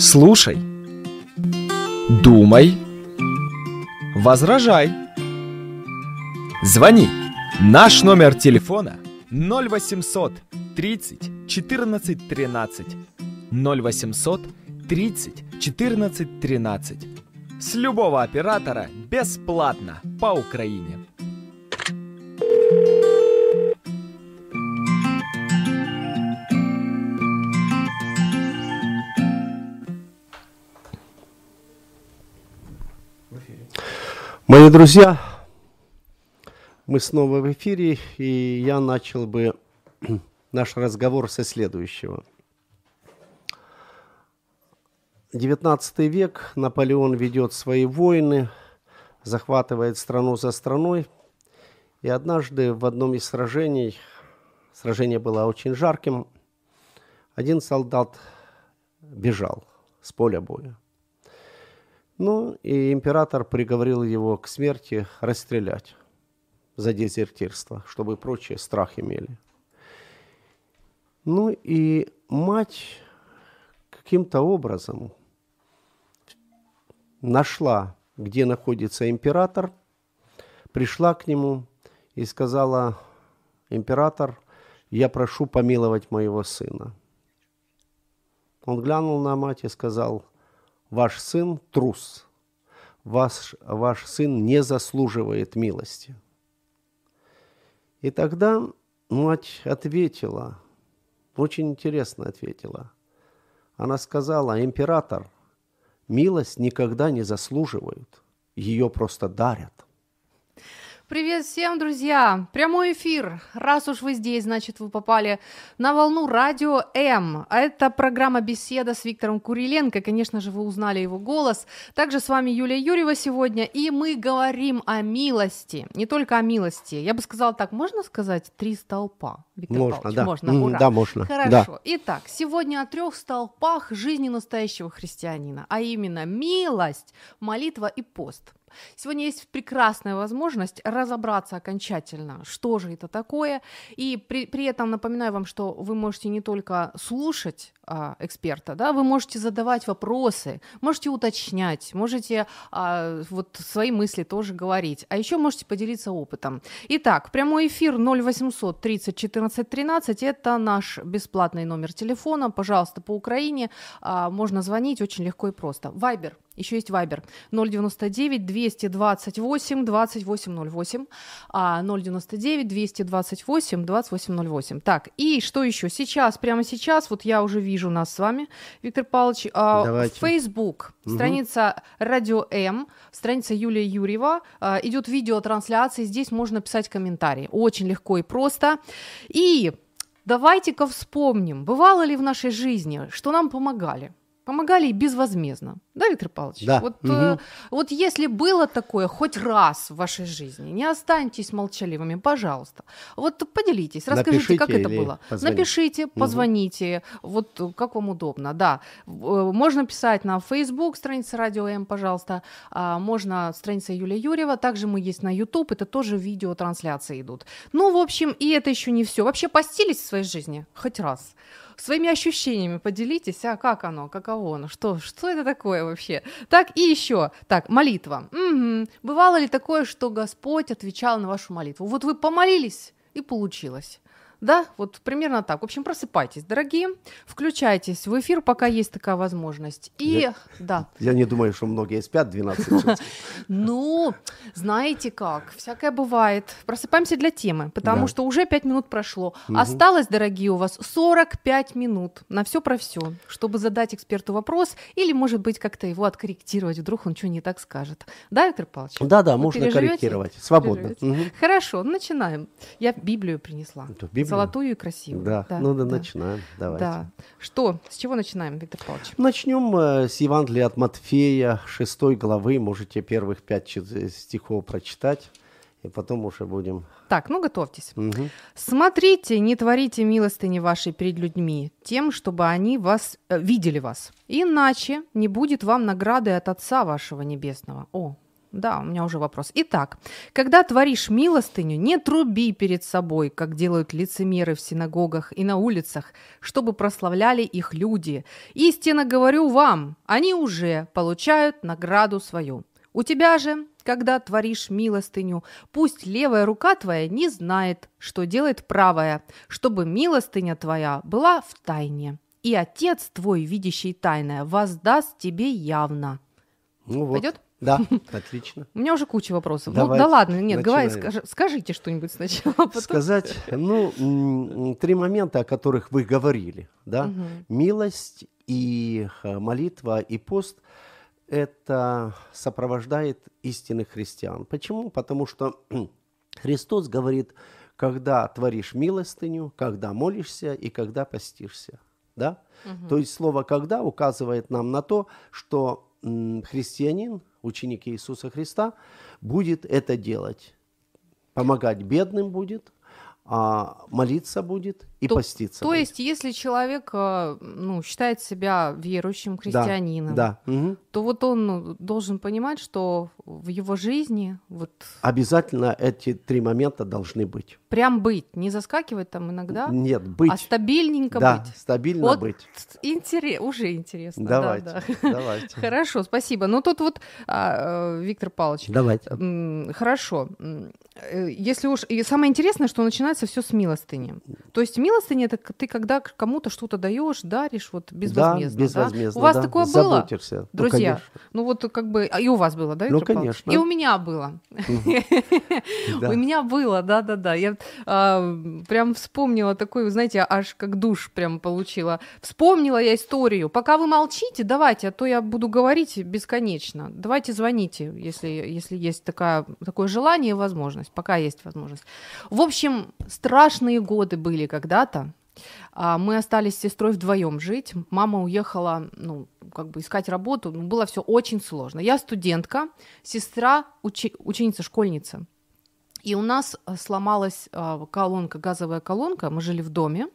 Слушай, думай, возражай. Звони. Наш номер телефона 0800 30 14 13. 0800 30 14 13. С любого оператора бесплатно по Украине. Мои друзья, мы снова в эфире, и я начал бы наш разговор со следующего. 19 век, Наполеон ведет свои войны, захватывает страну за страной, и однажды в одном из сражений, сражение было очень жарким, один солдат бежал с поля боя. Ну, и император приговорил его к смерти расстрелять за дезертирство, чтобы прочие страх имели. Ну и мать каким-то образом нашла, где находится император, пришла к нему и сказала, император, я прошу помиловать моего сына. Он глянул на мать и сказал, ваш сын трус, ваш, ваш сын не заслуживает милости. И тогда мать ответила, очень интересно ответила. Она сказала, император, милость никогда не заслуживают, ее просто дарят – Привет всем, друзья! Прямой эфир. Раз уж вы здесь, значит, вы попали на волну радио М. А это программа «Беседа» с Виктором Куриленко. Конечно же, вы узнали его голос. Также с вами Юлия Юрьева сегодня. И мы говорим о милости. Не только о милости. Я бы сказала так, можно сказать три столпа? Виктор можно, Павлович? да. Можно, ура. Да, можно. Хорошо. Да. Итак, сегодня о трех столпах жизни настоящего христианина. А именно милость, молитва и пост. Сегодня есть прекрасная возможность разобраться окончательно, что же это такое. И при, при этом напоминаю вам, что вы можете не только слушать а, эксперта, да, вы можете задавать вопросы, можете уточнять, можете а, вот свои мысли тоже говорить, а еще можете поделиться опытом. Итак, прямой эфир 0800 30 14 13 это наш бесплатный номер телефона, пожалуйста, по Украине а, можно звонить очень легко и просто. Вайбер еще есть Viber 099 228 2808, а 099 228 2808. Так, и что еще? Сейчас, прямо сейчас, вот я уже вижу нас с вами, Виктор Павлович, а, Facebook, угу. страница Радио М, страница Юлия Юрьева, а, идет видеотрансляция, здесь можно писать комментарии. Очень легко и просто. И давайте-ка вспомним, бывало ли в нашей жизни, что нам помогали? Помогали и безвозмездно. Да, Виктор Павлович? Да. Вот, угу. э, вот если было такое хоть раз в вашей жизи, не останьтесь молчаливыми, пожалуйста. Вот поделитесь, расскажите, Напишите как это было. Позвоните. Напишите, позвоните, угу. вот как вам удобно, да. Э, можно писать на Facebook, страница Радио М, пожалуйста, а, можно страница Юлия Юрьева, также мы есть на YouTube, это тоже видеотрансляции идут. Ну, в общем, и это еще не все. Вообще постились в своей жизни хоть раз? Своими ощущениями поделитесь, а как оно, каково оно, что, что это такое вообще. Так, и еще, так, молитва. Угу. Бывало ли такое, что Господь отвечал на вашу молитву? Вот вы помолились, и получилось. Да, вот примерно так. В общем, просыпайтесь, дорогие, включайтесь в эфир, пока есть такая возможность. И я, да. Я не думаю, что многие спят 12 часов. Ну, знаете как, всякое бывает. Просыпаемся для темы, потому что уже 5 минут прошло. Осталось, дорогие, у вас 45 минут на все про все, чтобы задать эксперту вопрос или, может быть, как-то его откорректировать, вдруг он что не так скажет. Да, Виктор Павлович? Да, да, можно корректировать, свободно. Хорошо, начинаем. Я Библию принесла. Библию? Золотую и красивую. Да, да ну да, да. начинаем. Давайте. Да. Что? С чего начинаем, Виктор Павлович? Начнем э, с Евангелия от Матфея, 6 главы. Можете первых пять стихов прочитать, и потом уже будем... Так, ну готовьтесь. Угу. «Смотрите, не творите милостыни вашей перед людьми, тем, чтобы они вас э, видели вас. Иначе не будет вам награды от Отца вашего Небесного». О, Да, у меня уже вопрос. Итак, когда творишь милостыню, не труби перед собой, как делают лицемеры в синагогах и на улицах, чтобы прославляли их люди. Истинно говорю вам, они уже получают награду свою. У тебя же, когда творишь милостыню, пусть левая рука твоя не знает, что делает правая, чтобы милостыня твоя была в тайне. И Отец твой, видящий тайное, воздаст тебе явно. Ну вот. Пойдет? Да, отлично. У меня уже куча вопросов. Ну Давайте, да ладно, нет, говори, скажи- скажите что-нибудь сначала. а потом- Сказать, ну, три момента, о которых вы говорили, да? Мгм. Милость и молитва и пост – это сопровождает истинных христиан. Почему? Потому что Христос говорит, когда творишь милостыню, когда молишься и когда постишься. Да? То есть слово «когда» указывает нам на то, что христианин, ученик Иисуса Христа, будет это делать. Помогать бедным будет, а молиться будет и То- поститься То будет. есть, если человек э, ну, считает себя верующим Да, христианином, Да. мгм. то вот он должен понимать, что в его жизни вот Обязательно эти три момента должны быть. прям быть, не заскакивать там иногда, Нет, быть. а стабильненько да, быть. стабильно Вот быть. интерес, уже интересно. да, Давайте, да. давайте. Хорошо, спасибо. Ну тут вот, а, э, Виктор Павлович, Давайте. Хорошо. Э, Если уж... И самое интересное, что начинается все с милостыни. То есть милостыня — это ты когда кому-то что-то даешь, даришь вот безвозмездно, да, да? безвозмездно. У вас да. такое было? Заботишься. Ну, Друзья, конечно. ну вот как бы... И у вас было, да, Ну, Виктор Павлович? конечно. И у меня было. Да. У меня было, да-да-да. Я а, прям вспомнила такой, знаете, аж как душ прям получила. Вспомнила я историю. Пока вы молчите, давайте, а то я буду говорить бесконечно. Давайте звоните, если, если есть такая, такое желание и возможность. Пока есть возможность. В общем, страшные годы были когда-то. А, Мы остались с сестрой вдвоем жить. Мама уехала, ну, как бы искать работу. Ну, было все очень сложно. Я студентка, сестра учи- ученица, школьница. И у нас э, сломалась а, колонка, газовая колонка. Мы жили в доме,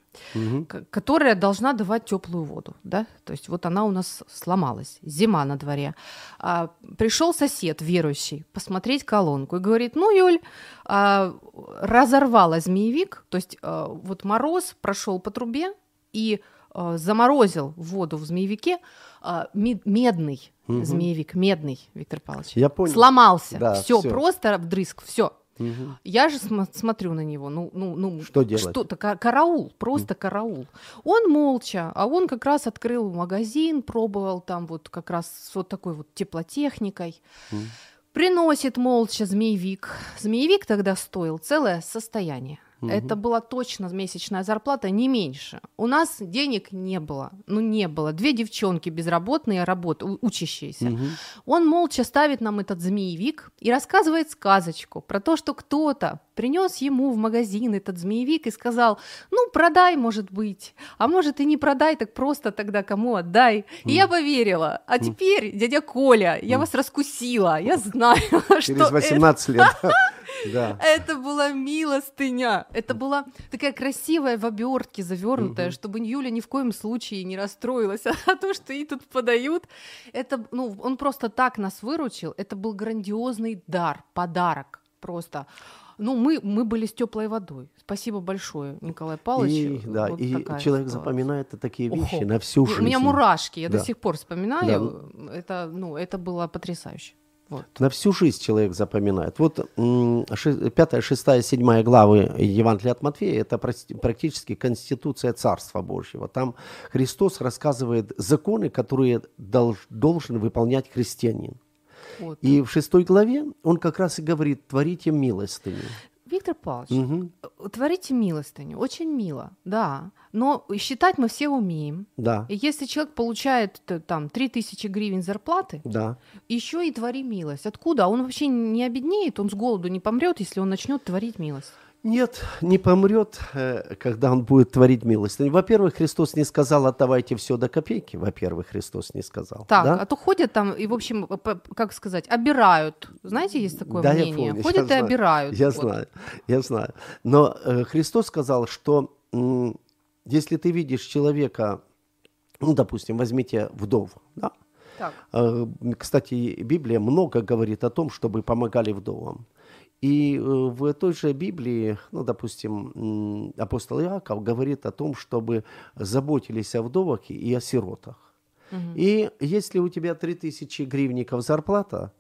к- которая должна давать теплую воду, да. То есть вот она у нас сломалась. Зима на дворе. А, пришел сосед верующий посмотреть колонку и говорит: Ну, Юль, а, разорвала змеевик, то есть а, вот мороз прошел по трубе и а, заморозил воду в змеевике а, ме- медный Мгм. змеевик, медный, Виктор Павлович. Я понял. Сломался. Да, все, всё. просто вдрызг, все. Мгм. Я же см- смотрю на него, ну, ну, ну, Что делать? Что-то, ка- караул, просто караул. Он молча, а он как раз открыл магазин, пробовал там вот как раз с вот такой вот теплотехникой. Мгм. Приносит молча змеевик. Змеевик тогда стоил целое состояние. Это была точно месячная зарплата, не меньше. У нас денег не было. Ну, не было. Две девчонки безработные, работ, учащиеся. Мгм. Он молча ставит нам этот змеевик и рассказывает сказочку про то, что кто-то принес ему в магазин этот змеевик и сказал, ну, продай, может быть, а может и не продай, так просто тогда кому отдай. И я поверила. А теперь, дядя Коля, я вас раскусила, я знаю, что Через 18 лет. Да. это была милостыня. Это была такая красивая в обертке завернутая, чтобы Юля ни в коем случае не расстроилась. А то, что ей тут подают, это, ну, он просто так нас выручил. Это был грандиозный дар, подарок просто. Ну, мы, мы были с теплой водой. Спасибо большое, Николай Павлович. И, да, Вот и человек ситуация. запоминает такие вещи Ого. на всю У жизнь. меня мурашки, я Да. до сих пор вспоминаю. Это, ну, это было потрясающе. Вот. На всю жизнь человек запоминает. Вот м, ши- пятая, шестая, седьмая главы Евангелия от Матфея – это практи- практически конституция Царства Божьего. Там Христос рассказывает законы, которые долж- должен выполнять христианин. Вот. И в шестой главе он как раз и говорит «творите милостыню». Виктор Павлович, Мгм. Творите милостыню, очень мило, да. Но считать мы все умеем. Да, И если человек получает т- там 3000 гривен зарплаты, да. еще и твори милость. Откуда? Он вообще не обеднеет, он с голоду не помрет, если он начнет творить милость. Нет, не помрет, э, когда он будет творить милостыню. Во-первых, Христос не сказал «отдавайте все до копейки». Во-первых, Христос не сказал. Так, да? а то ходят там и, в общем, как сказать, обирают. Знаете, есть такое Да, я мнение. помню, ходят я и знаю, обирают. Я Вот. знаю, я знаю. Но э, Христос сказал, что м, если ты видишь человека, ну, допустим, возьмите вдову, да, Так. Э, Кстати, Библия много говорит о том, чтобы помогали вдовам. И э, в той же Библии, ну, допустим, апостол Иаков говорит о том, чтобы заботились о вдовах и о сиротах. И если у тебя 3000 гривников зарплата,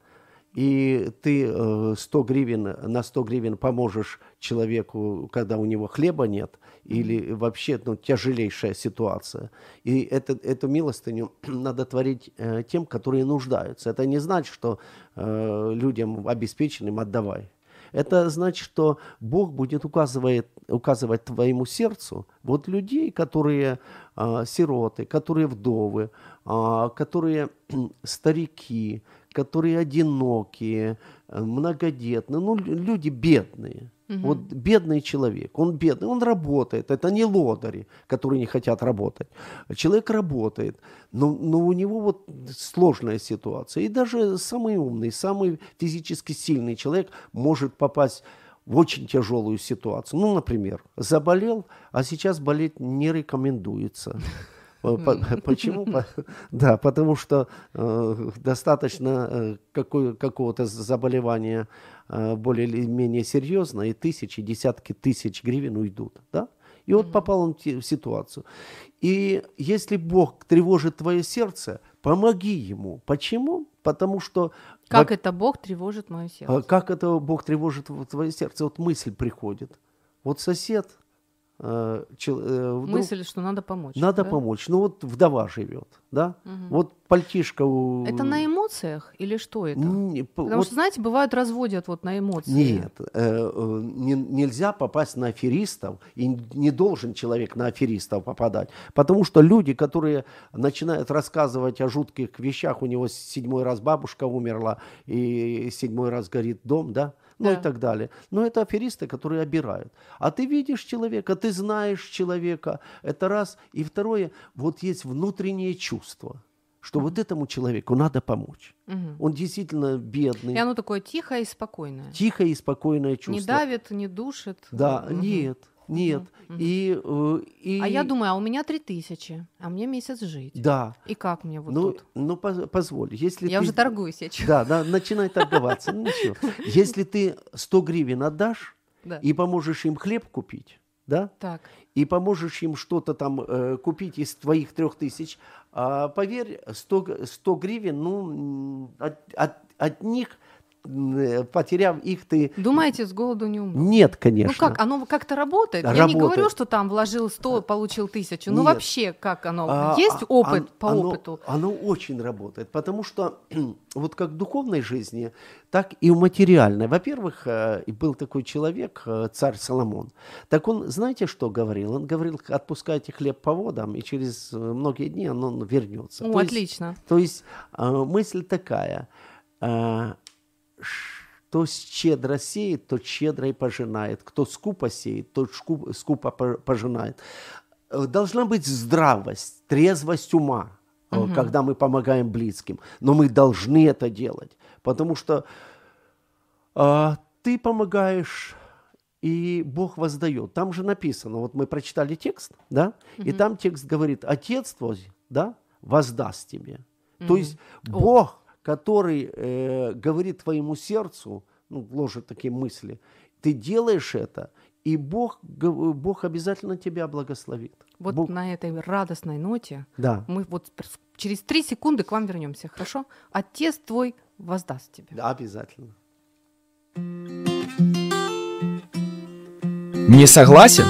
и ты э, 100 гривен, на 100 гривен поможешь человеку, когда у него хлеба нет, или вообще ну, тяжелейшая ситуация. И это, эту милостыню надо творить э, тем, которые нуждаются. Это не значит, что э, людям обеспеченным отдавай. Это значит, что Бог будет указывает, указывать твоему сердцу вот людей, которые а, сироты, которые вдовы, а, которые старики, которые одинокие, э, многодетные, ну, лю- люди бедные. Вот бедный человек, он бедный, он работает, это не лодыри, которые не хотят работать. Человек работает, но, но у него вот сложная ситуация. И даже самый умный, самый физически сильный человек может попасть в очень тяжелую ситуацию. Ну, например, заболел, а сейчас болеть не рекомендуется. По- Почему? По- Да, потому что э, достаточно э, какого-то заболевания э, более или менее серьезное, и тысячи, десятки тысяч гривен уйдут. Да? И вот попал он в ситуацию. И если Бог тревожит твое сердце, помоги ему. Почему? Потому что... Как во- это Бог тревожит мое сердце? а как это Бог тревожит твое сердце? Вот мысль приходит. Вот сосед, э, чел- э, Мысль, что надо помочь. надо да? помочь. Ну вот вдова живет, да? Вот пальтишко у... Это на эмоциях или что это? Не, Потому вот что, знаете, бывают разводят вот на эмоции. Нет, э, э, не- нельзя попасть на аферистов, и не должен человек на аферистов попадать. Потому что люди, которые начинают рассказывать о жутких вещах, у него седьмой раз бабушка умерла, и седьмой раз горит дом, да? Ну Да. и так далее. Но это аферисты, которые обирают. А ты видишь человека, ты знаешь человека. Это раз. И второе, вот есть внутреннее чувство, что вот этому человеку надо помочь. Мгм. Он действительно бедный. И оно такое тихое и спокойное. Тихое и спокойное чувство. Не давит, не душит. Да, Мгм. нет, нет. И, э, и... А я думаю, а у меня три тысячи, а мне месяц жить. Да. И как мне вот ну, тут? ну, поз- позволь, если Я ты... уже торгуюсь, я чё. Да, да, начинай торговаться. Ну, ничего. Если ты 100 гривен отдашь Да. и поможешь им хлеб купить, да, Так. и поможешь им что-то там э, купить из твоих трех тысяч, а, поверь, 100, г- 100 гривен, ну, от, от- от них, потеряв их, ты... Думаете, с голоду не умру? Нет, конечно. Ну как, оно как-то работает? Я не Работает. говорю, что там вложил 100, получил тысячу. Ну Нет. вообще, как оно? А, Есть а, опыт он- по оно, опыту? Оно очень работает, потому что вот как в духовной жизни, так и в материальной. Во-первых, э, был такой человек, э, царь Соломон. Так он, знаете, что говорил? Он говорил, отпускайте хлеб по водам, и через э, многие дни он, он вернется. О, То есть- отлично. то есть э, мысль такая, что щедро сеет, тот щедро и пожинает. Кто скупо сеет, тот скупо по- пожинает. Э, Должна быть здравость, трезвость ума, э, когда мы помогаем близким. Но мы должны это делать, потому что э, ты помогаешь и Бог воздает. Там же написано, вот мы прочитали текст, да, и там текст говорит, Отец твой, да, воздаст тебе. То есть Бог, который э, говорит твоему сердцу, ну, вложит такие мысли, ты делаешь это, и Бог, Бог обязательно тебя благословит. Вот Бог- на этой радостной ноте Да, мы вот через три секунды к вам вернемся, хорошо? Отец твой воздаст тебе. да, обязательно. Не согласен?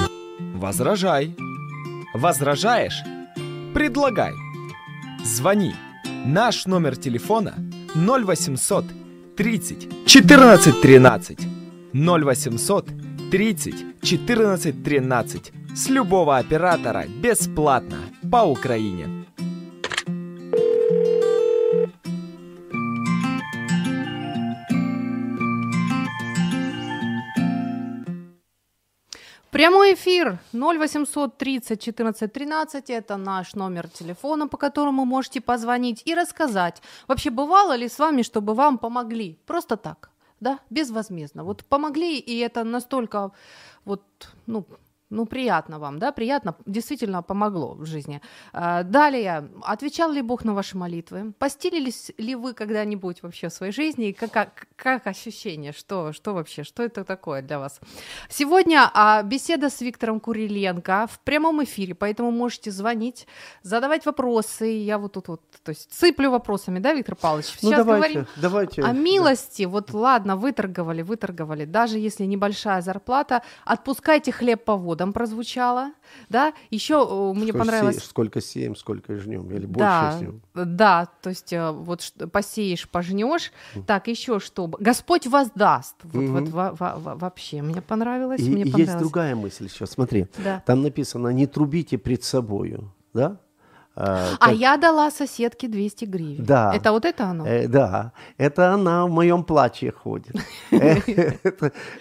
Возражай. Возражаешь? Предлагай. Звони. Наш номер телефона 0800 30 14 13. 0800 30 14 13. С любого оператора бесплатно по Украине. Прямой эфир 0800 30 14 13. Это наш номер телефона, по которому можете позвонить и рассказать. Вообще, бывало ли с вами, чтобы вам помогли? Просто так, да, безвозмездно. Вот помогли, и это настолько вот, ну, Ну, приятно вам, да, приятно, действительно помогло в жизни. А, далее, отвечал ли Бог на ваши молитвы? Постилились ли вы когда-нибудь вообще в своей жизни? И как, как, как ощущение? Что, что вообще, что это такое для вас? Сегодня а, беседа с Виктором Куриленко в прямом эфире, поэтому можете звонить, задавать вопросы. Я вот тут вот, то есть сыплю вопросами, да, Виктор Павлович? Ну, Сейчас давайте, говорим давайте. о милости. Вот ладно, выторговали, выторговали. Даже если небольшая зарплата, отпускайте хлеб по водам прозвучало, да. Еще э, мне Сколько понравилось... се- Сколько сеем, сколько жнем, или больше Да, сеем. да, то есть э, вот посеешь, пожнешь. Так, еще что? Господь воздаст. Вот, вот Мгм. во- во- во- вообще мне понравилось. И, мне и есть понравилось. другая мысль еще, смотри. Да. Там написано, не трубите пред собою, да? А, А я дала соседке 200 гривен. Да. Это вот это оно? Э, да, это она в моем платье ходит. Э,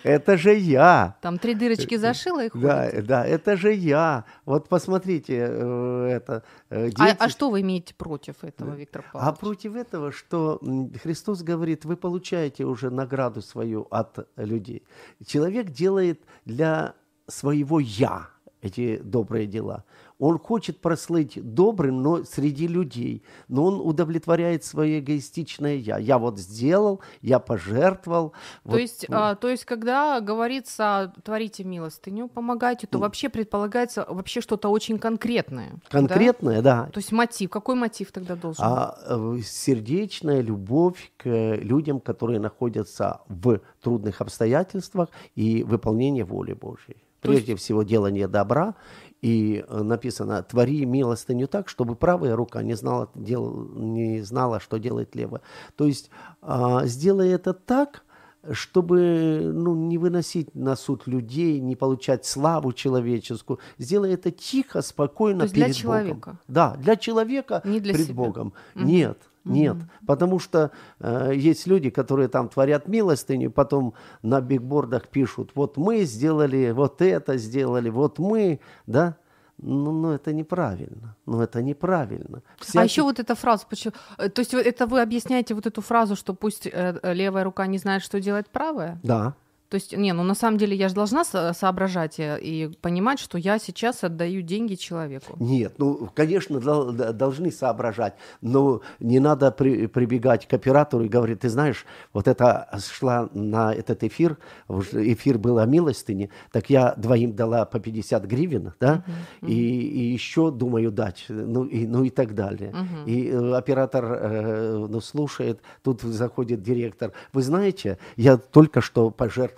Это же я. Там три дырочки зашила и ходит. Да, да, это же я. Вот посмотрите, э, это А, а что вы имеете против этого, Виктор А Павлович? против этого, что Христос говорит, вы получаете уже награду свою от людей. Человек делает для своего «я» эти добрые дела. Он хочет прослыть добрым, но среди людей. Но он удовлетворяет свое эгоистичное «я». Я вот сделал, я пожертвовал. То вот, есть, ну, а, то есть, когда говорится «творите милостыню, помогайте», то вообще предполагается вообще что-то очень конкретное. да? конкретное, да. То есть мотив. Какой мотив тогда должен быть? а э, сердечная любовь к людям, которые находятся в трудных обстоятельствах и выполнение воли Божьей. То есть- Прежде всего делание добра, и э, написано «твори милостыню так, чтобы правая рука не знала, дел, не знала что делает левая». То есть а, сделай это так, чтобы ну, не выносить на суд людей, не получать славу человеческую. Сделай это тихо, спокойно То есть перед для человека? Богом. Да, для человека Не для пред себя. Богом. Нет, нет. Потому что э, есть люди, которые там творят милостыню, потом на бигбордах пишут, вот мы сделали, вот это сделали, вот мы, да. Ну, ну это неправильно. Ну, это неправильно. А Всякий- еще вот эта фраза, почему, э, то есть это вы объясняете вот эту фразу, что пусть э, э, левая рука не знает, что делает правая? Да. То есть, не, ну на самом деле я же должна со- соображать э, и понимать, что я сейчас отдаю деньги человеку. Нет, ну, конечно, дол- должны соображать, но не надо при- прибегать к оператору и говорить, ты знаешь, вот это шла на этот эфир, эфир был о милостыне, так я двоим дала по 50 гривен, да, и, и еще думаю дать, ну и, ну и так далее. И э, оператор э, ну, слушает, тут заходит директор, вы знаете, я только что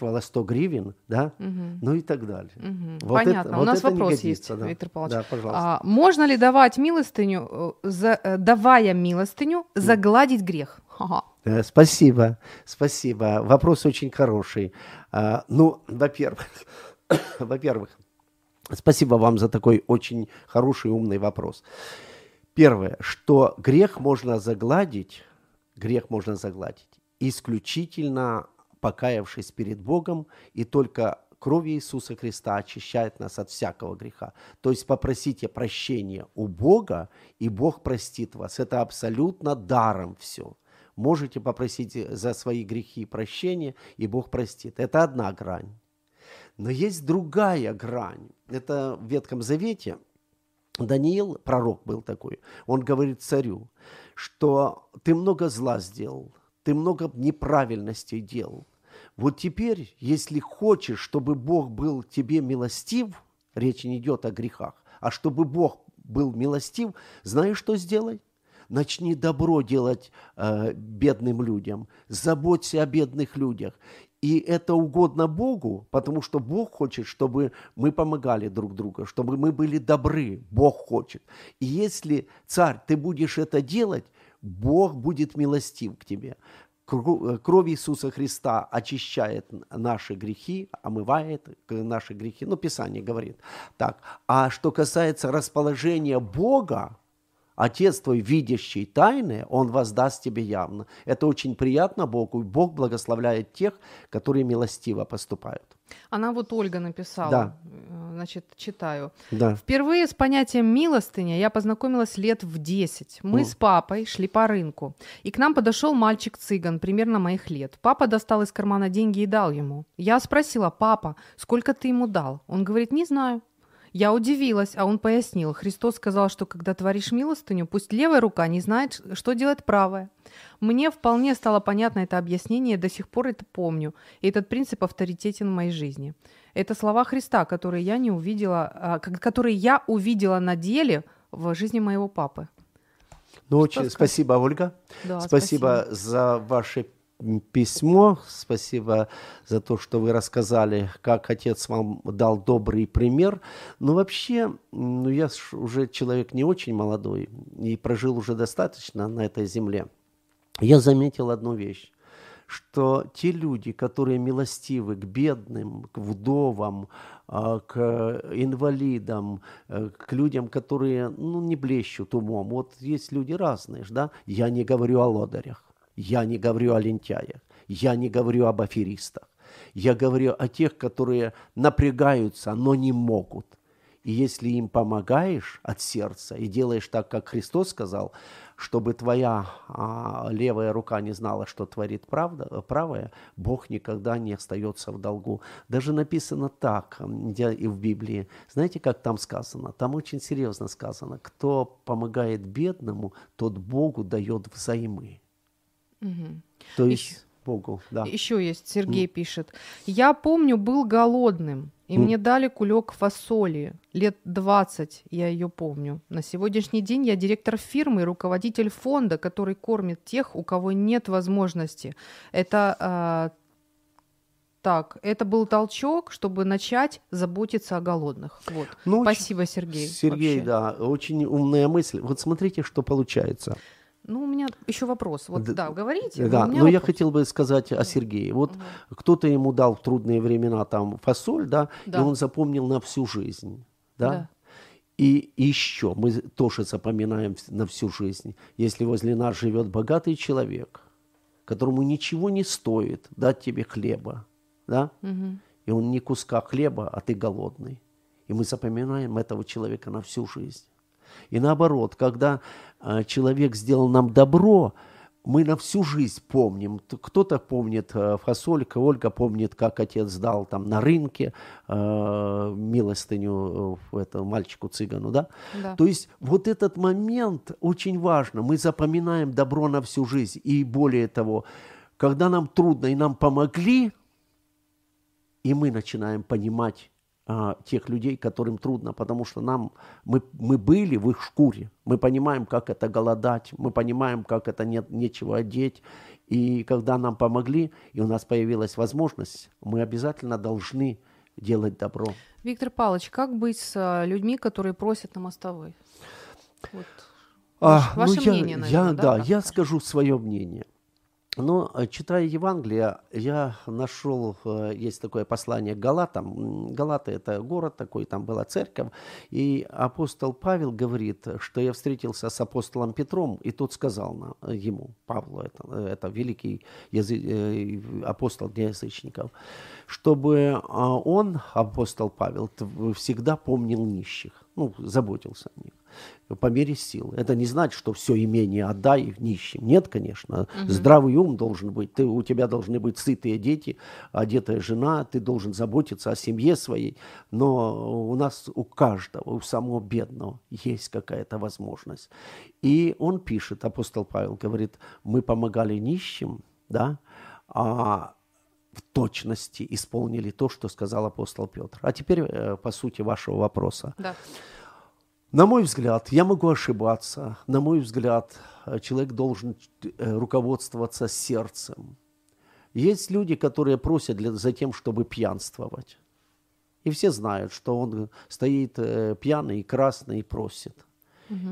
пожертвовала 100 гривен, да, ну и так далее. Мгм. Вот Понятно. это- У вот нас это вопрос есть, да. Виктор Павлович. Да, пожалуйста. А, можно ли давать милостыню, э, за- э, давая милостыню, загладить грех? Ага. Э, Спасибо, спасибо. Вопрос очень хороший. А, Ну, во-первых, во-первых, спасибо вам за такой очень хороший, умный вопрос. Первое, что грех можно загладить, грех можно загладить исключительно покаявшись перед Богом, и только кровь Иисуса Христа очищает нас от всякого греха. То есть попросите прощения у Бога, и Бог простит вас. Это абсолютно даром все. Можете попросить за свои грехи прощения, и Бог простит. Это одна грань. Но есть другая грань. Это в Ветхом Завете Даниил, пророк был такой, он говорит царю, что ты много зла сделал, ты много неправильностей делал. Вот теперь, если хочешь, чтобы Бог был тебе милостив, речь не идет о грехах, а чтобы Бог был милостив, знаешь, что сделай? Начни добро делать э, бедным людям, заботься о бедных людях. И это угодно Богу, потому что Бог хочет, чтобы мы помогали друг другу, чтобы мы были добры. Бог хочет. И если, царь, ты будешь это делать, Бог будет милостив к тебе. Э, Кровь Иисуса Христа очищает наши грехи, омывает наши грехи. Ну, Писание говорит так. А что касается расположения Бога, Отец твой, видящий тайны, Он воздаст тебе явно. Это очень приятно Богу, и Бог благословляет тех, которые милостиво поступают. Она вот Ольга написала. Да. Э, значит, читаю. Да. Впервые с понятием милостыня я познакомилась лет в 10. Мы О. с папой шли по рынку, и к нам подошел мальчик-цыган, примерно моих лет. Папа достал из кармана деньги и дал ему. Я спросила, папа, сколько ты ему дал? Он говорит, не знаю. Я удивилась, а он пояснил. Христос сказал, что когда творишь милостыню, пусть левая рука не знает, что делает правая. Мне вполне стало понятно это объяснение, я до сих пор это помню. И этот принцип авторитетен в моей жизни. Это слова Христа, которые я не увидела, а, которые я увидела на деле в жизни моего папы. Ну, очень спасибо, Ольга. Да, спасибо, за ваше м, письмо. Спасибо за то, что вы рассказали, как отец вам дал добрый пример. Но вообще, ну, я уже человек не очень молодой и прожил уже достаточно на этой земле. Я заметил одну вещь что те люди, которые милостивы к бедным, к вдовам, а, к инвалидам, э, к людям, которые ну, не блещут умом. Вот есть люди разные, да? Я не говорю о лодырях, я не говорю о лентяях, я не говорю об аферистах. Я говорю о тех, которые напрягаются, но не могут. И если им помогаешь от сердца и делаешь так, как Христос сказал, чтобы твоя а, левая рука не знала, что творит правда, правая, Бог никогда не остается в долгу. Даже написано так и в Библии. Знаете, как там сказано? Там очень серьезно сказано. Кто помогает бедному, тот Богу дает взаймы. Мгм. То есть Богу, да. Еще есть, Сергей пишет. Я помню, был голодным, и М. мне дали кулек фасоли. Лет 20 я ее помню. На сегодняшний день я директор фирмы руководитель фонда, который кормит тех, у кого нет возможности. Это а, так, это был толчок, чтобы начать заботиться о голодных. Вот. Ну, Спасибо, Сергей. Сергей, вообще. да, очень умная мысль. Вот смотрите, что получается. Ну, у меня еще вопрос. Вот, Д- да, говорите. Да, меня но я хотел бы сказать о Сергее. Вот кто-то ему дал в трудные времена там фасоль, да, Да. и он запомнил на всю жизнь, да. Да. И еще мы тоже запоминаем на всю жизнь, если возле нас живет богатый человек, которому ничего не стоит дать тебе хлеба, да, Мгм. и он не куска хлеба, а ты голодный. И мы запоминаем этого человека на всю жизнь. И наоборот, когда э, человек сделал нам добро, мы на всю жизнь помним. Кто-то помнит э, фасолька, Ольга помнит, как отец дал там на рынке э, милостыню э, этому мальчику-цыгану, да? Да. То есть вот этот момент очень важно. Мы запоминаем добро на всю жизнь. И более того, когда нам трудно и нам помогли, и мы начинаем понимать а, тех людей, которым трудно, потому что нам, мы, мы были в их шкуре, мы понимаем, как это голодать, мы понимаем, как это нет, нечего одеть, и когда нам помогли, и у нас появилась возможность, мы обязательно должны делать добро. Виктор Павлович, как быть с а, людьми, которые просят на мостовой? Вот. А, Ваш- ваше я, мнение, я, наверное, да, да, как я скажу свое мнение. Но, э, читая Евангелие, я нашел, э, есть такое послание к Галатам. Галаты – это город такой, там была церковь. И апостол Павел говорит, что я встретился с апостолом Петром, и тот сказал на- ему, Павлу, это, э, это великий язы- э, апостол для язычников, чтобы а, он, апостол Павел, всегда помнил нищих, ну, заботился о них по мере сил. Это не значит, что все имение отдай нищим. Нет, конечно. Здравый ум должен быть. Ты, у тебя должны быть сытые дети, одетая жена, ты должен заботиться о семье своей. Но у нас у каждого, у самого бедного есть какая-то возможность. И он пишет, апостол Павел говорит, мы помогали нищим, да, а в точности исполнили то, что сказал апостол Петр. А теперь э, по сути вашего вопроса. Да. На мой взгляд, я могу ошибаться, на мой взгляд, э, человек должен э, руководствоваться сердцем. Есть люди, которые просят для, за тем, чтобы пьянствовать. И все знают, что он стоит э, пьяный, красный и просит.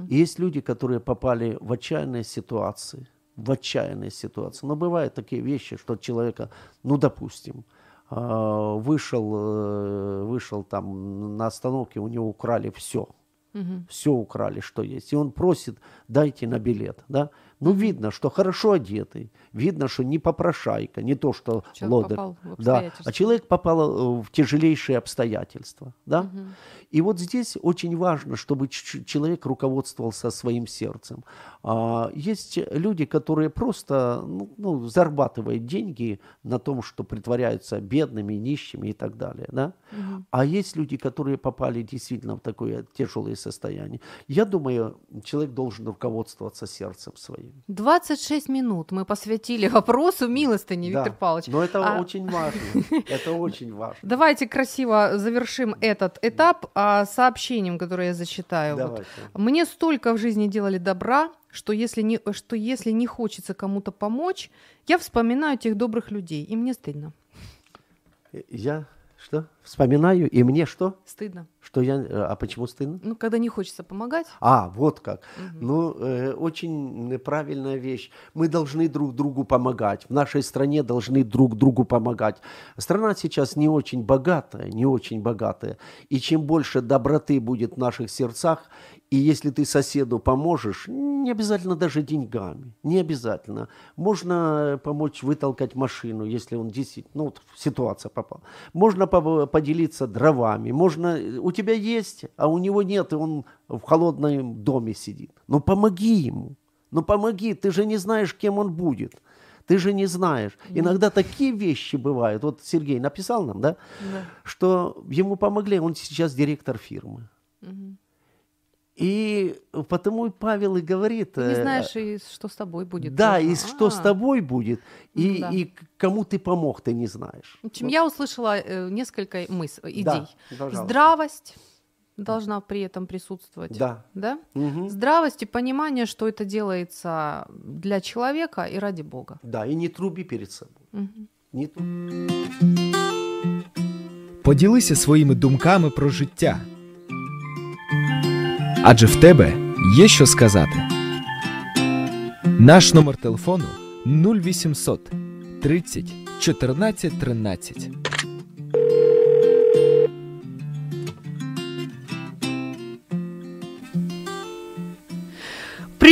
И есть люди, которые попали в отчаянные ситуации, в отчаянные ситуации. Но бывают такие вещи, что человека, ну, допустим, вышел, вышел там на остановке, у него украли все. Все украли, что есть. И он просит, дайте на билет, да? Ну, видно, что хорошо одетый, видно, что не попрошайка, не то, что Человек лодырь. попал в Да, а человек попал э, в тяжелейшие обстоятельства, да? И вот здесь очень важно, чтобы человек руководствовался своим сердцем. А, есть люди, которые просто ну, ну, зарабатывают деньги на том, что притворяются бедными, нищими и так далее, да? А есть люди, которые попали действительно в такое тяжелое состояние. Я думаю, человек должен руководствоваться сердцем своим. 26 минут мы посвятили вопросу милостыни, Да, Виктор Павлович. Но это А- очень важно. Это очень важно. Давайте красиво завершим этот этап а, сообщением, которое я зачитаю. Вот. Мне столько в жизни делали добра, что если, не, что если не хочется кому-то помочь, я вспоминаю тех добрых людей, и мне стыдно. Я что? Вспоминаю, и мне что? Стыдно. Что я... э, А почему стыдно? Ну, когда не хочется помогать. А, вот как. Ну, э, очень правильная вещь. Мы должны друг другу помогать. В нашей стране должны друг другу помогать. Страна сейчас не очень богатая, не очень богатая. И чем больше доброты будет в наших сердцах, и если ты соседу поможешь, не обязательно даже деньгами, не обязательно. Можно помочь вытолкать машину, если он действительно, ну, вот ситуация попала. Можно по- поделиться дровами, можно, у тебя есть, а у него нет, и он в холодном доме сидит. Ну, помоги ему, ну, помоги, ты же не знаешь, кем он будет. Ты же не знаешь. Иногда такие вещи бывают. Вот Сергей написал нам, да, что ему помогли, он сейчас директор фирмы. И потому и Павел и говорит... Ты не э, знаешь, и что с тобой будет. Да, тоже. и что с А. тобой будет, и, Ну да. и кому ты помог, ты не знаешь. В общем, я услышала э, несколько мыс- идей. Да, пожалуйста. Здравость должна при этом присутствовать. Да. Да? Мгм. Здравость и понимание, что это делается для человека и ради Бога. Да, и не труби перед собой. Мгм. Не тру- Поділися своїми думками про життя. Адже в тебе є що сказати. Наш номер телефону 0800 30 14 13.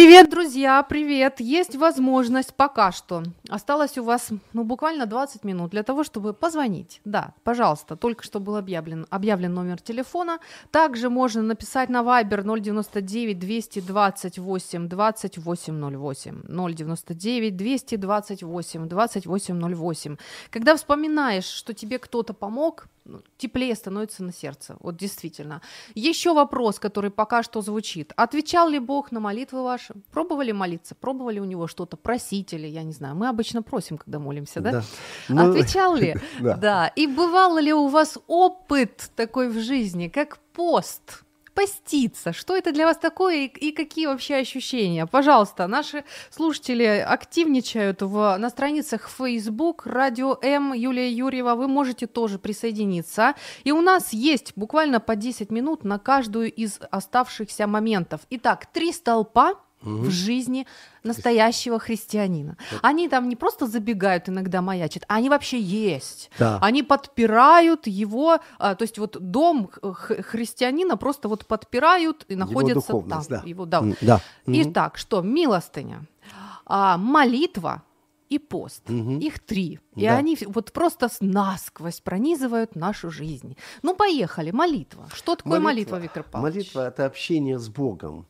Привет, друзья, привет! Есть возможность пока что. Осталось у вас, ну, буквально 20 минут для того, чтобы позвонить. Да, пожалуйста, только что был объявлен, объявлен номер телефона. Также можно написать на Viber 099 228 2808. 099 228 2808. Когда вспоминаешь, что тебе кто-то помог, теплее становится на сердце. Вот действительно. Еще вопрос, который пока что звучит. Отвечал ли Бог на молитвы ваши? Пробовали молиться? Пробовали у него что-то? Просители, я не знаю. Мы обычно просим, когда молимся, да? Да. Ну, Отвечал ли? Да. И бывал ли у вас опыт такой в жизни, как пост? Поститься. Что это для вас такое и, и какие вообще ощущения? Пожалуйста, наши слушатели активничают в, на страницах Facebook, Радио М, Юлия Юрьева. Вы можете тоже присоединиться. И у нас есть буквально по 10 минут на каждую из оставшихся моментов. Итак, три столпа в жизни настоящего христианина. Они там не просто забегают иногда маячат, а они вообще есть. Да. Они подпирают его, а, то есть вот дом христианина просто вот подпирают и находятся там. духовность, да. Его, да. Да. Итак, что? Милостыня, а, молитва и пост. Мгм. Их три. И Да. они вот просто насквозь пронизывают нашу жизнь. Ну, поехали. Молитва. Что такое молитва, Виктор Павлович? Молитва – это общение с Богом.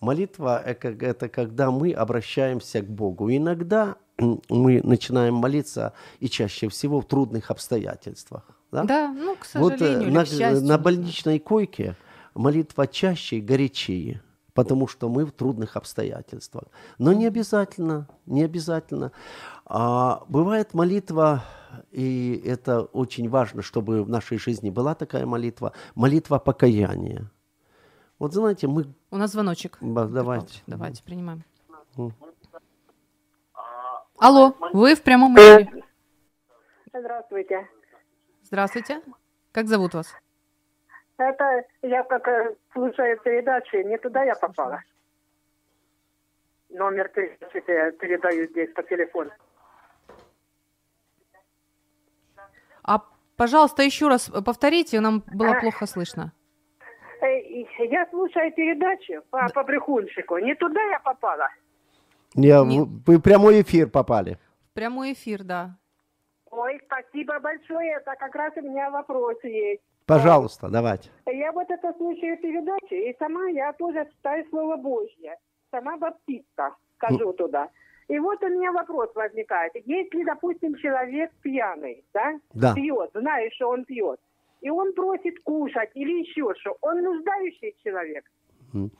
Молитва это когда мы обращаемся к Богу. Иногда мы начинаем молиться, и чаще всего в трудных обстоятельствах. Да? Да, ну, к Вот э, сожалению, или на, счастью. на больничной койке молитва чаще и горячее, потому что мы в трудных обстоятельствах. Но не обязательно, не обязательно. А, бывает молитва, и это очень важно, чтобы в нашей жизни была такая молитва, молитва покаяния. Вот знаете, мы... У нас звоночек. Ба- Виктор давайте. Давайте, принимаем. Мгм. Алло, вы в прямом эфире. Здравствуйте. Здравствуйте. Как зовут вас? Это я как э, слушаю передачи, не туда я попала. Номер передачи я передаю здесь по телефону. А, пожалуйста, еще раз повторите, нам было плохо слышно. Я слушаю передачу по, по брехунщику. Не туда я попала. Я, Не- в- Вы в прямой эфир попали. В прямой эфир, да. Ой, спасибо большое. Это как раз у меня вопрос есть. Пожалуйста, давайте. Я вот это слушаю передачи, и сама я тоже читаю Слово Божье. Сама баптистка, скажу туда. И вот у меня вопрос возникает. Если, допустим, человек пьяный, да, Да. пьет, знаешь, что он пьет, и он просит кушать или еще что, он нуждающий человек.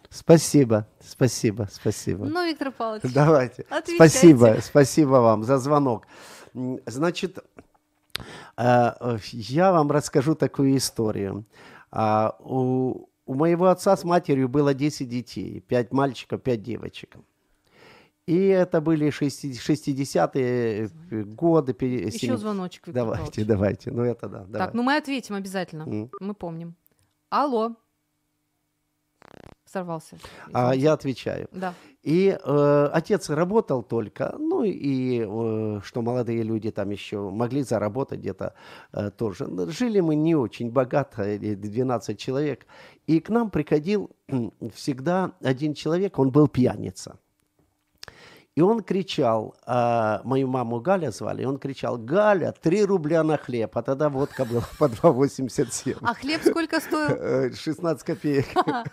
Спасибо, спасибо, спасибо. Ну, Виктор Павлович, Давайте. Отвечайте. Спасибо, спасибо вам за звонок. Значит, э, я вам расскажу такую историю. А, У, у моего отца с матерью было 10 детей, 5 мальчиков, 5 девочек. И это были 60-е годы. пе- еще семи- звоночек, Виктор Давайте, Павлович. давайте. Ну это да. давай. Так, ну мы ответим обязательно. М. Мы помним. Алло. Сорвался. А я отвечаю. Да. И э, отец работал только, ну и э, что молодые люди там еще могли заработать где-то э, тоже. Жили мы не очень богато, э, 12 человек. И к нам приходил всегда один человек, он был пьяница. И он кричал, а, мою маму Галя звали, и он кричал, Галя, 3 рубля на хлеб, а тогда водка была по 2,87. А хлеб сколько стоил? Э, 16 копеек.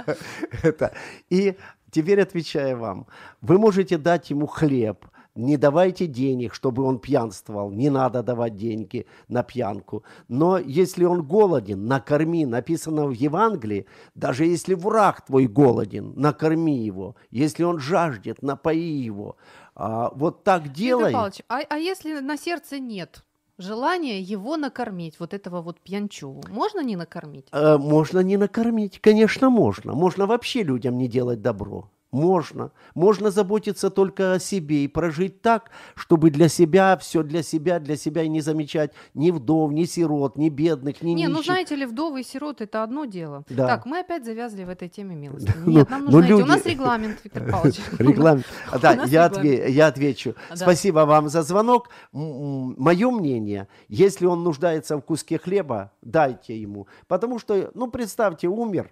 Это. И теперь отвечаю вам. Вы можете дать ему хлеб, не давайте денег, чтобы он пьянствовал. Не надо давать деньги на пьянку. Но если он голоден, накорми. Написано в Евангелии, даже если враг твой голоден, накорми его. Если он жаждет, напои его. А, вот так делай. Павлович, а, а если на сердце нет желания его накормить, вот этого вот пьянчугу, можно не накормить? Э, Можно не накормить, конечно, можно. Можно вообще людям не делать добро. Можно. Можно заботиться только о себе и прожить так, чтобы для себя, все для себя, для себя и не замечать ни вдов, ни сирот, ни бедных, ни Не, ну нищих. знаете ли, вдовы и сироты это одно дело. Да. Так, мы опять завязли в этой теме милости. Ну, Нет, нам ну, нужно идти. У люди- нас регламент, Виктор Павлович. Регламент. Да, я, регламент. отве- я отвечу. Спасибо вам за звонок. Мое мнение, если он нуждается в куске хлеба, дайте ему. Потому что, ну, представьте, умер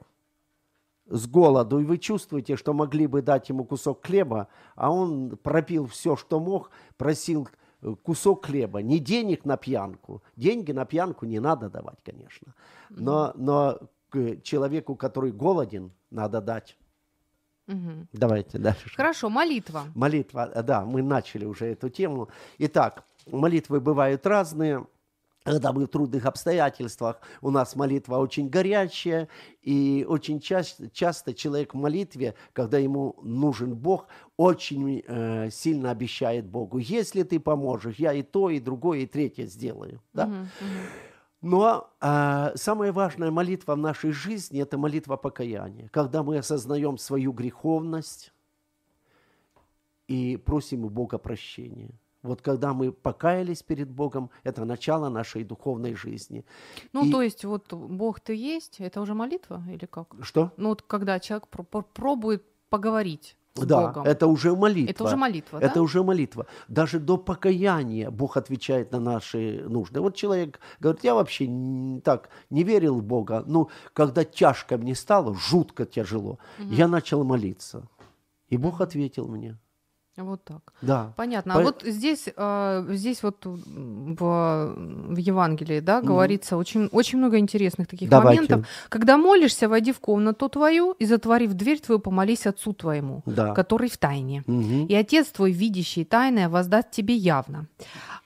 с голоду, и вы чувствуете, что могли бы дать ему кусок хлеба, а он пропил все, что мог, просил э, кусок хлеба, не денег на пьянку. Деньги на пьянку не надо давать, конечно. Но, но человеку, который голоден, надо дать. Мгм. Давайте дальше. Хорошо, молитва. Молитва, да, мы начали уже эту тему. Итак, молитвы бывают разные. Когда мы в трудных обстоятельствах, у нас молитва очень горячая, и очень часто, часто человек в молитве, когда ему нужен Бог, очень э, сильно обещает Богу, если ты поможешь, я и то, и другое, и третье сделаю. Да? Но а, самая важная молитва в нашей жизни – это молитва покаяния, когда мы осознаем свою греховность и просим у Бога прощения. Вот когда мы покаялись перед Богом, это начало нашей духовной жизни. Ну, И- то есть, вот Бог ты есть, это уже молитва или как? Что? Ну, вот когда человек про- про- пробует поговорить с да, Богом. это уже молитва. Это уже молитва, Это да? уже молитва. Даже до покаяния Бог отвечает на наши нужды. Вот человек говорит, я вообще так не верил в Бога, но когда тяжко мне стало, жутко тяжело, я начал молиться. И Бог ответил мне. Вот так. Да. Понятно. По- А вот здесь, э, здесь вот в, в Евангелии, да, говорится очень, очень много интересных таких Давайте. моментов. Когда молишься, войди в комнату твою и, затворив дверь твою, помолись Отцу твоему, Да. который в тайне. Мгм. И Отец твой, видящий тайное, воздаст тебе явно.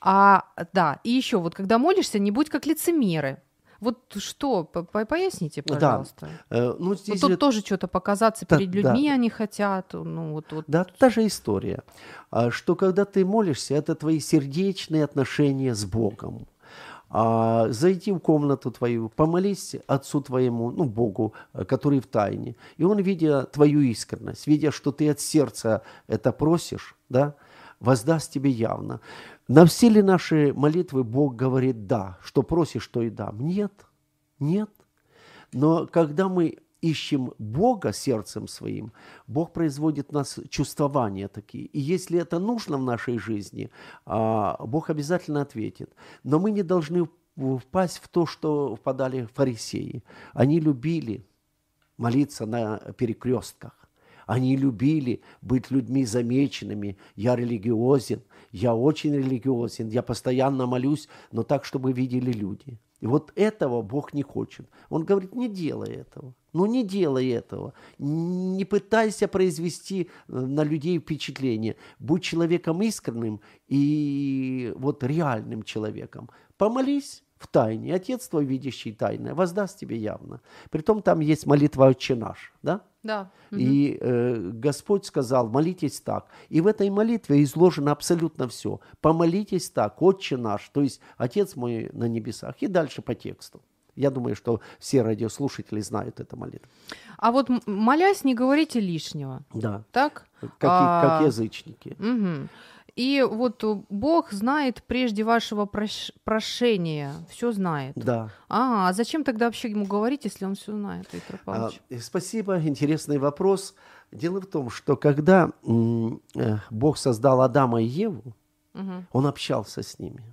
А, да, и еще вот, когда молишься, не будь как лицемеры. Вот что, по- по- поясните, Да. пожалуйста. Э, ну, Вот здесь тут же- тоже что-то показаться Да, перед да. людьми они хотят. Ну, вот, вот. Да, та же история, а, что когда ты молишься, это твои сердечные отношения с Богом. А, зайти в комнату твою, помолись Отцу твоему, ну, Богу, э, который в тайне. И Он, видя твою искренность, видя, что ты от сердца это просишь, да, воздаст тебе явно. На все ли наши молитвы Бог говорит «да», что просишь, то и дам? Нет, нет. Но когда мы ищем Бога сердцем своим, Бог производит в нас чувствования такие. И если это нужно в нашей жизни, а, Бог обязательно ответит. Но мы не должны впасть в то, что впадали фарисеи. Они любили молиться на перекрестках. Они любили быть людьми замеченными. Я религиозен, я очень религиозен, я постоянно молюсь, но так, чтобы видели люди. И вот этого Бог не хочет. Он говорит, не делай этого. Ну не делай этого. Не пытайся произвести э, на людей впечатление. Будь человеком искренним и вот реальным человеком. Помолись в тайне. Отец твой, видящий тайное, воздаст тебе явно. Притом там есть молитва «Отче наш». Да? Да. И э, Господь сказал, молитесь так. И в этой молитве изложено абсолютно все. Помолитесь так, Отче наш, то есть Отец мой на небесах. И дальше по тексту. Я думаю, что все радиослушатели знают эту молитву. А вот молясь, не говорите лишнего. Да, Так? как, А, как язычники. Мгм. И вот э, Бог знает прежде вашего прош- прошения, все знает. Да. А, а зачем тогда вообще ему говорить, если он все знает, Виктор А, Павлович? э, спасибо, интересный вопрос. Дело в том, что когда Бог создал Адама и Еву, Мгм. Он общался с ними.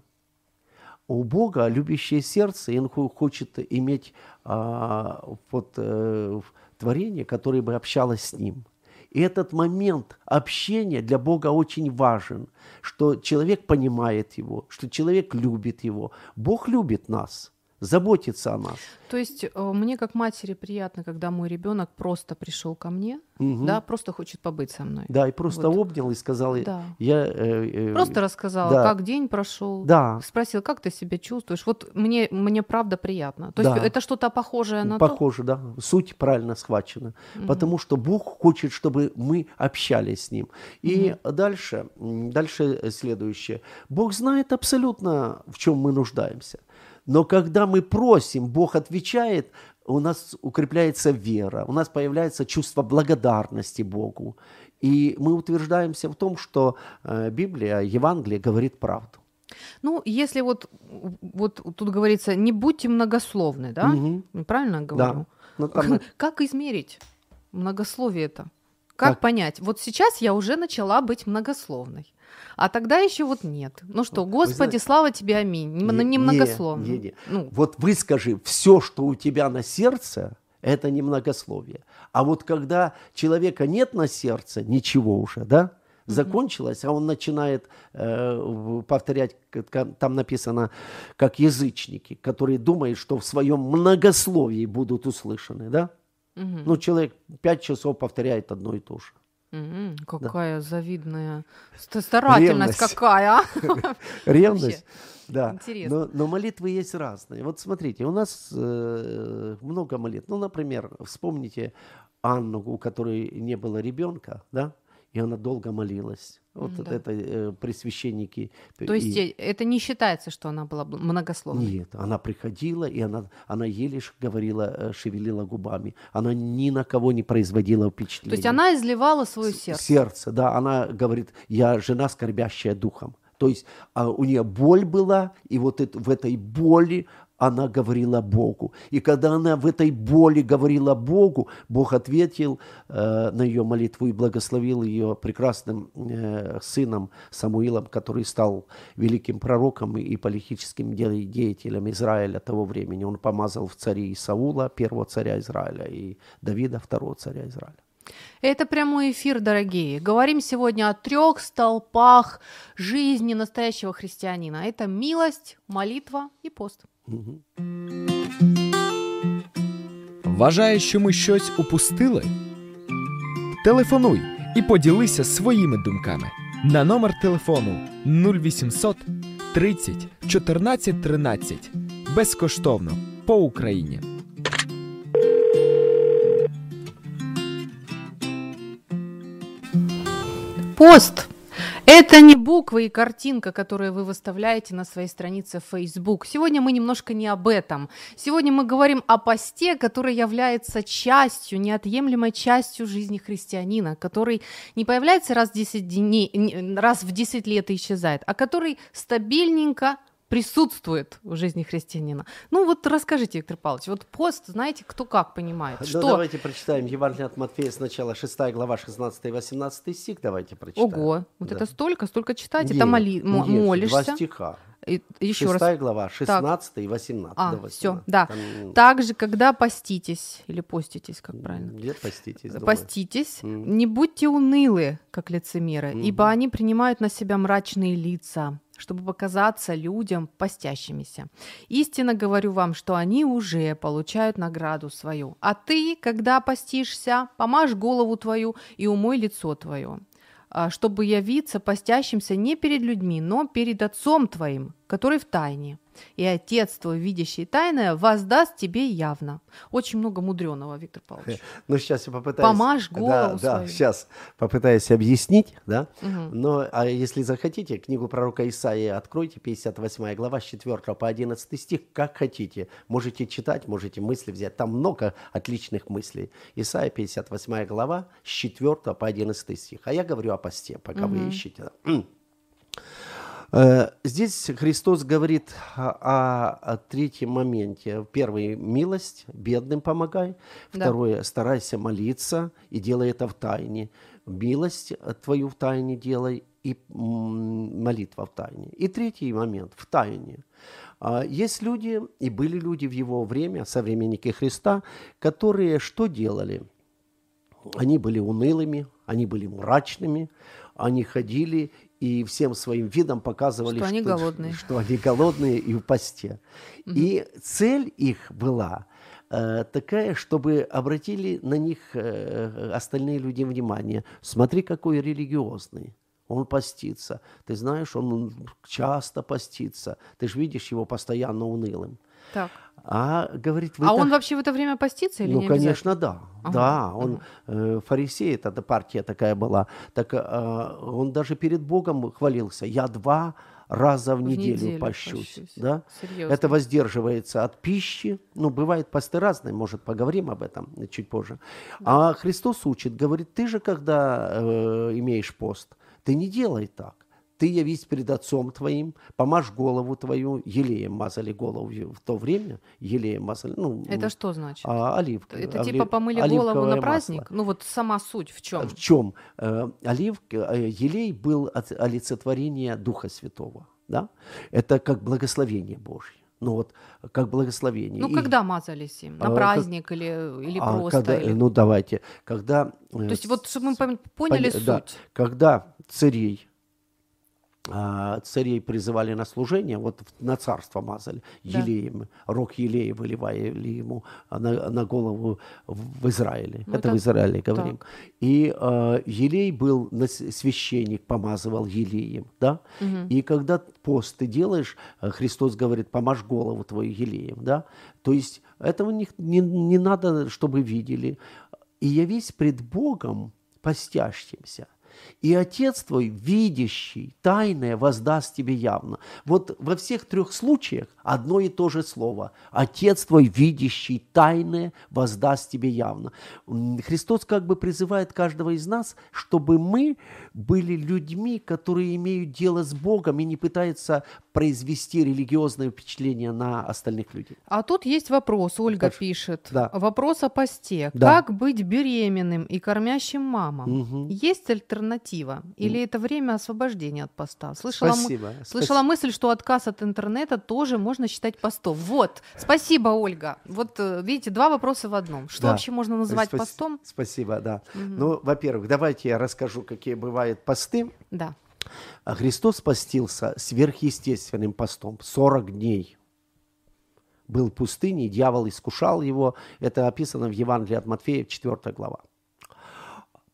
У Бога любящее сердце, и Он хо- хочет иметь а, вот, э, творение, которое бы общалось с Ним. И этот момент общения для Бога очень важен, что человек понимает Его, что человек любит Его. Бог любит нас, заботится о нас. То есть э, мне как матери приятно, когда мой ребенок просто пришел ко мне, Мгм. да, просто хочет побыть со мной. Да, и просто Вот. обнял и сказал, Да. я... э, э, Просто рассказала, да. как день прошел. Да, Спросил, как ты себя чувствуешь? Вот мне, мне правда приятно. То есть Да. это что-то похожее на то? Похоже, да. Суть правильно схвачена. Потому что Бог хочет, чтобы мы общались с Ним. И дальше, м, дальше следующее. Бог знает абсолютно, в чем мы нуждаемся. Но когда мы просим, Бог отвечает, у нас укрепляется вера, у нас появляется чувство благодарности Богу. И мы утверждаемся в том, что э, Библия, Евангелие говорит правду. Ну, если вот, вот тут говорится, не будьте многословны, да? Мгм. Правильно говорю? Да. Ну, там, Как измерить многословие это? Как, Как? понять? Вот сейчас я уже начала быть многословной, а тогда еще вот нет. Ну что, Господи, знаете- слава тебе, аминь. Не, Не- не не- не. Ну, Вот выскажи все, что у тебя на сердце, это не многословие. А вот когда человека нет на сердце, ничего уже, да, закончилось, а он начинает э, повторять, как- там написано, как язычники, которые думают, что в своем многословии будут услышаны, да? мгм, Ну, человек пять часов повторяет одно и то же. Мгм. какая завидная ста- старательность Ревность. какая. а? Ревность. Да. Интересно. Но, но молитвы есть разные. Вот смотрите, у нас э, много молитв. Ну, например, вспомните Анну, у которой не было ребенка, да, и она долго молилась. Вот да. это э, пресвященники. То есть и- э, это не считается, что она была многословной? Нет, она приходила, и она, она еле говорила, э, шевелила губами. Она ни на кого не производила То впечатления. есть она изливала свое сердце. Сердце, да. Она говорит, я жена, скорбящая духом. То есть а, у нее боль была, и вот это- в этой боли она говорила Богу. И когда она в этой боли говорила Богу, Бог ответил э, на ее молитву и благословил ее прекрасным э, сыном Самуилом, который стал великим пророком и политическим де- деятелем Израиля того времени. Он помазал в цари Саула, первого царя Израиля, и Давида, второго царя Израиля. Это прямой эфир, дорогие. Говорим сегодня о трех столпах жизни настоящего христианина. Это милость, молитва и пост. Вважаєш, що ми щось упустили? Телефонуй і поділися своїми думками на номер телефону 0800 30 14 13 безкоштовно по Україні. Пост. Это не буквы и картинка, которые вы выставляете на своей странице Facebook. Сегодня мы немножко не об этом. Сегодня мы говорим о посте, который является частью, неотъемлемой частью жизни христианина, который не появляется раз в 10, дней, не- раз в 10 лет и исчезает, а который стабильненько присутствует в жизни христианина. Ну вот расскажите, Виктор Павлович, вот пост, знаете, кто как понимает, Ну, что... давайте прочитаем Евангелие от Матфея сначала 6 глава 16-18 стих. Давайте прочитаем. Ого, вот Да. это столько, столько читать, это моли, мо- нет, молишься. Два стиха. И, еще раз. Шестая глава, 16 и 18. А, до все, 18. да. Там, Также, когда поститесь, или поститесь, как правильно? Где поститесь? думаю. Поститесь, Мгм. не будьте унылы, как лицемеры, Мгм. ибо они принимают на себя мрачные лица, чтобы показаться людям постящимися. Истинно говорю вам, что они уже получают награду свою. А ты, когда постишься, помажь голову твою и умой лицо твое, а, чтобы явиться постящимся не перед людьми, но перед Отцом твоим, который в тайне. И Отец твой, видящий тайное, воздаст тебе явно. Очень много мудреного, Виктор Павлович. Ну, сейчас я попытаюсь... Помажь голову Да, да, сейчас попытаюсь объяснить, да. Мгм. Но, а если захотите, книгу пророка Исаии откройте, 58 глава, с 4 по 11 стих, как хотите. Можете читать, можете мысли взять. Там много отличных мыслей. Исаия, 58 глава, с 4 по 11 стих. А я говорю о посте, пока вы ищете. Да. Э, Здесь Христос говорит о, о третьем моменте. Первый – милость, бедным помогай. Да. Второе – старайся молиться и делай это в тайне. Милость твою в тайне делай и молитва в тайне. И третий момент – в тайне. А, Есть люди, и были люди в его время, современники Христа, которые что делали? Они были унылыми, они были мрачными, они ходили и всем своим видом показывали, Что они голодные. что они голодные и в посте. И цель их была э, такая, чтобы обратили на них э, остальные люди внимание. Смотри, какой религиозный. Он постится. Ты знаешь, он часто постится. Ты же видишь его постоянно унылым. Так. А говорит, вы а так- он вообще в это время постится или ну, не конечно, да. Ага, Да, он э, фарисей, это да, партия такая была. Так э, он даже перед Богом хвалился. Я два раза в, В неделю, неделю пощусь. пощусь. Да? Серьезно. Это воздерживается от пищи. Ну, бывают посты разные, может, поговорим об этом чуть позже. А Христос учит, говорит, ты же, когда э, имеешь пост, ты не делай так. Ты явись перед отцом твоим, помажь голову твою, елеем мазали голову в то время, елеем мазали, ну, Это что значит? а, оливка. это оли- типа помыли голову на масло. праздник? Ну вот сама суть в чем? В чем? Э, оливка, э, елей был от- олицетворение Духа Святого. Да? Это как благословение Божье. Ну вот, как благословение. Ну И- когда мазались им? На А, как- праздник или, или а, просто? когда- или- Ну давайте, когда... э, То есть вот, чтобы мы пон- поняли Поня- да. суть. Когда царей, царей призывали на служение, вот на царство мазали Да. елеем, рог елея выливали ему а, на, на голову в Израиле. Ну, это, это в Израиле говорим. И а, елей был, священник помазывал елеем, да? И когда пост ты делаешь, а, Христос говорит, помажь голову твою елеем, да? То есть этого не, не, не надо, чтобы видели. И явись пред Богом постящимся. И Отец твой, видящий, тайное, воздаст тебе явно. Вот во всех трех случаях одно и то же слово. Отец твой, видящий, тайное, воздаст тебе явно. Христос как бы призывает каждого из нас, чтобы мы были людьми, которые имеют дело с Богом и не пытаются произвести религиозное впечатление на остальных людей. А тут есть вопрос, Ольга Хорошо. пишет. Да. Вопрос о посте. Да. Как быть беременным и кормящим мамам? Мгм. Есть альтернатива? Или это время освобождения от поста? Слышала, мы- Спасибо. Слышала мысль, что отказ от интернета тоже можно считать постом. Вот, спасибо, Ольга. Вот э, видите, два вопроса в одном. Что Да. вообще можно называть Спас- постом? Спасибо, да. Ну, во-первых, давайте я расскажу, какие бывают посты. Да. А Христос постился сверхъестественным постом 40 дней. Был в пустыне, дьявол искушал его. Это описано в Евангелии от Матфея, 4 глава.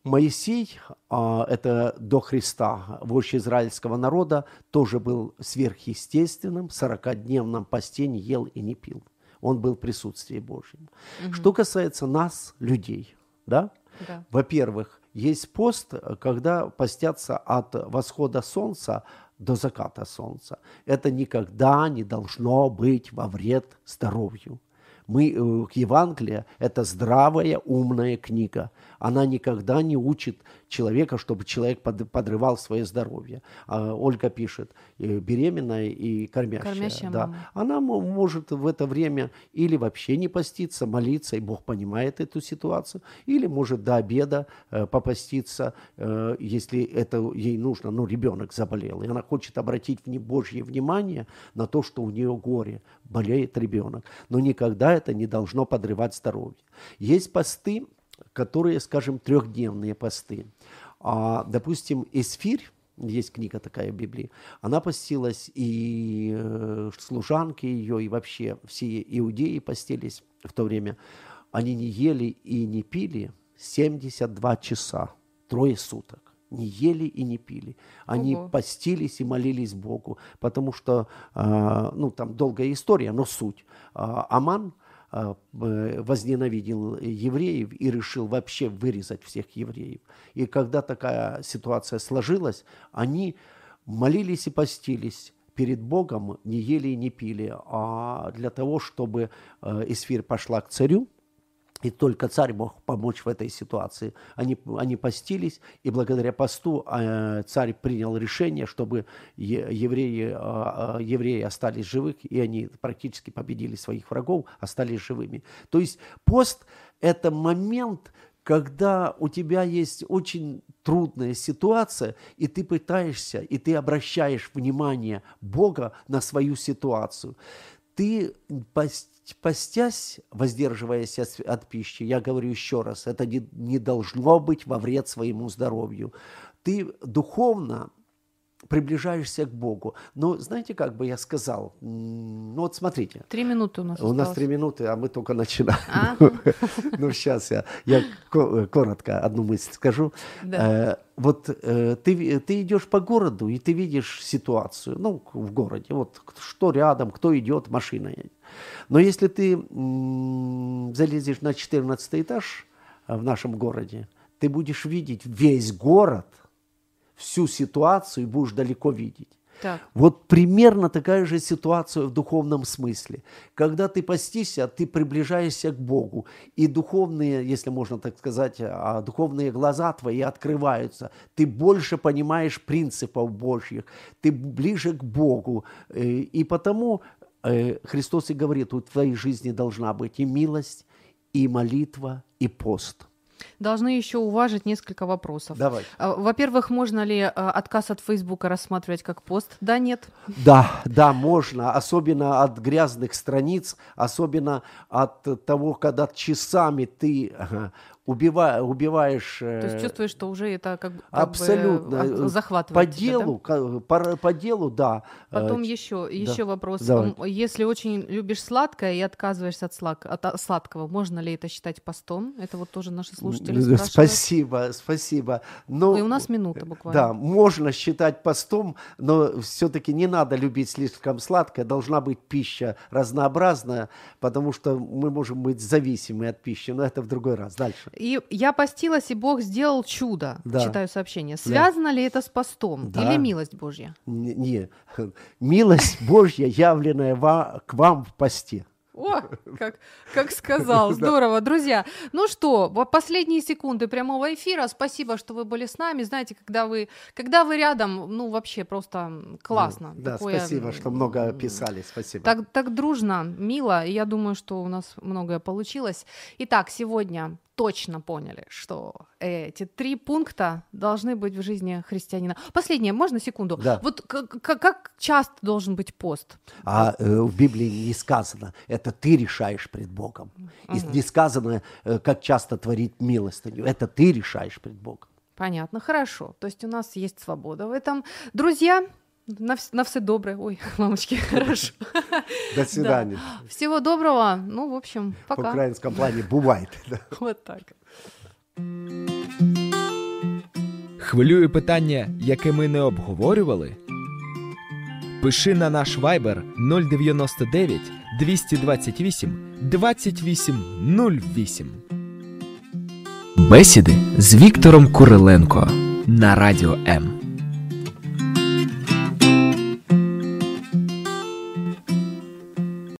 Моисей, а, это до Христа, вождь израильского народа, тоже был сверхъестественным, 40-дневном посте не ел и не пил. Он был в присутствии Божьем. Что касается нас, людей, да, Да. во-первых, есть пост, когда постятся от восхода солнца до заката солнца. Это никогда не должно быть во вред здоровью. Мы, э, Евангелие – это здравая, умная книга. Она никогда не учит человека, чтобы человек под, подрывал свое здоровье. А Ольга пишет, э, беременная и кормящая. Кормящая да. мама. Она мо- может в это время или вообще не поститься, молиться, и Бог понимает эту ситуацию, или может до обеда э, попаститься, если это ей нужно, ну, ребенок заболел, и она хочет обратить Божье внимание на то, что у нее горе, болеет ребенок. Но никогда это не должно подрывать здоровье. Есть посты, которые, скажем, трехдневные посты. А, допустим, Эсфирь, есть книга такая в Библии, она постилась, и э, служанки ее, и вообще все иудеи постились в то время. Они не ели и не пили 72 часа, трое суток. Не ели и не пили. Они Ого. постились и молились Богу, потому что, а, ну, там долгая история, но суть. А, Аман э, возненавидел евреев и решил вообще вырезать всех евреев. И когда такая ситуация сложилась, они молились и постились перед Богом, не ели и не пили, а для того, чтобы э, Исфирь пошла к царю, и только царь мог помочь в этой ситуации. Они, они постились, и благодаря посту э, царь принял решение, чтобы евреи, э, евреи остались живых, и они практически победили своих врагов, остались живыми. То есть пост – это момент, когда у тебя есть очень трудная ситуация, и ты пытаешься, и ты обращаешь внимание Бога на свою ситуацию. Ты постясь, воздерживаясь от, от пищи, я говорю еще раз, это не, не должно быть во вред своему здоровью. Ты духовно приближаешься к Богу. Но знаете, как бы я сказал, ну вот смотрите, Три минуты у нас у нас осталось. три минуты, а мы только начинаем. А? Ну, сейчас я, я ко- коротко одну мысль скажу. Да. Э, Вот э, ты, идешь по городу, и ты видишь ситуацию, ну, в городе, вот что рядом, кто идет, машина. Но если ты залезешь на 14 этаж э, в нашем городе, ты будешь видеть весь город, всю ситуацию и будешь далеко видеть. Так. Вот примерно такая же ситуация в духовном смысле. Когда ты постишься, ты приближаешься к Богу, и духовные, если можно так сказать, а, духовные глаза твои открываются. Ты больше понимаешь принципов Божьих, ты ближе к Богу. Э, И потому э, Христос и говорит, у твоей жизни должна быть и милость, и молитва, и пост. Должны еще уважить несколько вопросов. Давай. А, Во-первых, можно ли а, отказ от Фейсбука рассматривать как пост? Да, нет. Да, да, можно, особенно от грязных страниц, особенно от того, когда часами ты убива- убиваешь... То есть э, чувствуешь, что уже это как, бы- как Абсолютно. бы э, захватывает По тебя, да? делу, ка- по, по делу, да. Э, Потом еще, еще вопрос. давай. Если очень любишь сладкое и отказываешься от, слаг- от сладкого, можно ли это считать постом? Это вот тоже наши слушатели спрашивают. Спасибо, спасибо. Но, И у нас минута буквально. Да, можно считать постом, но все-таки не надо любить слишком сладкое. Должна быть пища разнообразная, потому что мы можем быть зависимы от пищи. Но это в другой раз. Дальше. И я постилась, и Бог сделал чудо. Да. Читаю сообщение. Связано ли это с постом? Да. Или милость Божья? Не, не. милость Божья, явленная ва- к вам в посте. О, как, как сказал, здорово. Друзья, ну что, последние секунды прямого эфира. Спасибо, что вы были с нами. Знаете, когда вы, когда вы рядом, ну вообще просто классно. Да, Такое, спасибо, что много писали. Спасибо. Так, так дружно, мило, я думаю, что у нас многое получилось. Итак, сегодня точно поняли, что эти три пункта должны быть в жизни христианина. Последнее, можно секунду? Да. Вот как, часто должен быть пост? А э, в Библии не сказано, это ты решаешь пред Богом. И не сказано, э, как часто творить милостыню. Это ты решаешь пред Богом. Понятно, хорошо. То есть у нас есть свобода в этом. Друзья, на, вс- на все доброе. Ой, мамочки, хорошо. До свидания. Всего доброго. Ну, в общем, В пока. украинском плане бывает. да. Вот так. Хвилює питання, яке ми не обговорювали? Пиши на наш Viber 099 228 2808. Бесіди з Віктором Куриленко на радіо М.